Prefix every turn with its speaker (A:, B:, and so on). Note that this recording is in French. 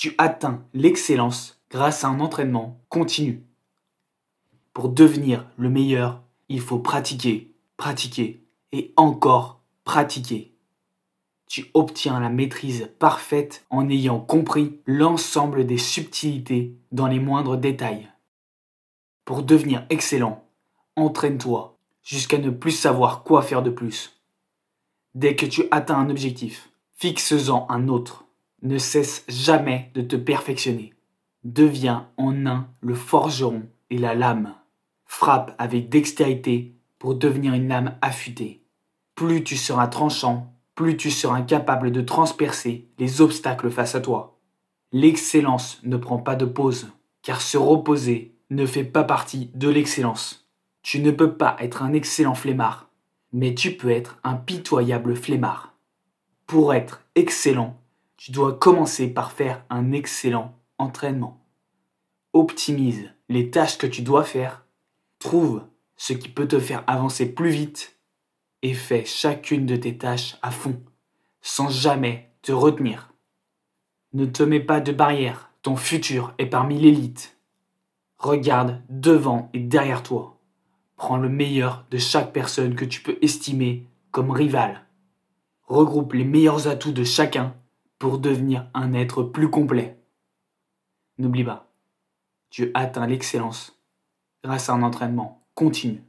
A: Tu atteins l'excellence grâce à un entraînement continu. Pour devenir le meilleur, il faut pratiquer, pratiquer et encore pratiquer. Tu obtiens la maîtrise parfaite en ayant compris l'ensemble des subtilités dans les moindres détails. Pour devenir excellent, entraîne-toi jusqu'à ne plus savoir quoi faire de plus. Dès que tu atteins un objectif, fixe-en un autre. Ne cesse jamais de te perfectionner. Deviens en un le forgeron et la lame. Frappe avec dextérité pour devenir une lame affûtée. Plus tu seras tranchant, plus tu seras capable de transpercer les obstacles face à toi. L'excellence ne prend pas de pause, car se reposer ne fait pas partie de l'excellence. Tu ne peux pas être un excellent flemmard, mais tu peux être un pitoyable flemmard. Pour être excellent, tu dois commencer par faire un excellent entraînement. Optimise les tâches que tu dois faire, trouve ce qui peut te faire avancer plus vite et fais chacune de tes tâches à fond, sans jamais te retenir. Ne te mets pas de barrière, ton futur est parmi l'élite. Regarde devant et derrière toi. Prends le meilleur de chaque personne que tu peux estimer comme rival. Regroupe les meilleurs atouts de chacun pour devenir un être plus complet. N'oublie pas, tu atteins l'excellence grâce à un entraînement continu.